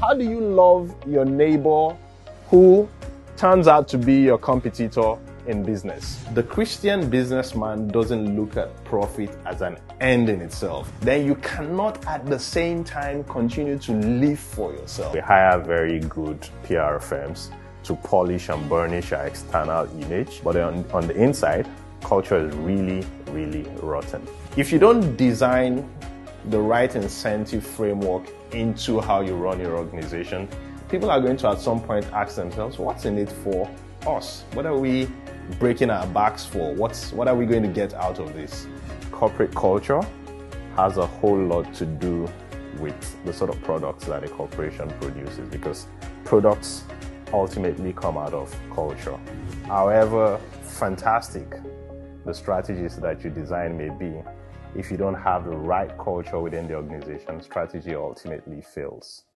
How do you love your neighbor who turns out to be your competitor in business? The Christian businessman doesn't look at profit as an end in itself. Then you cannot at the same time continue to live for yourself. We hire very good PR firms to polish and burnish our external image, but on, on the inside, culture is really, really rotten. If you don't design the right incentive framework into how you run your organization, people are going to at some point ask themselves, what's in it for us? What are we breaking our backs for? What's, what are we going to get out of this? Corporate culture has a whole lot to do with the sort of products that a corporation produces because products ultimately come out of culture. However fantastic the strategies that you design may be, if you don't have the right culture within the organization, strategy ultimately fails.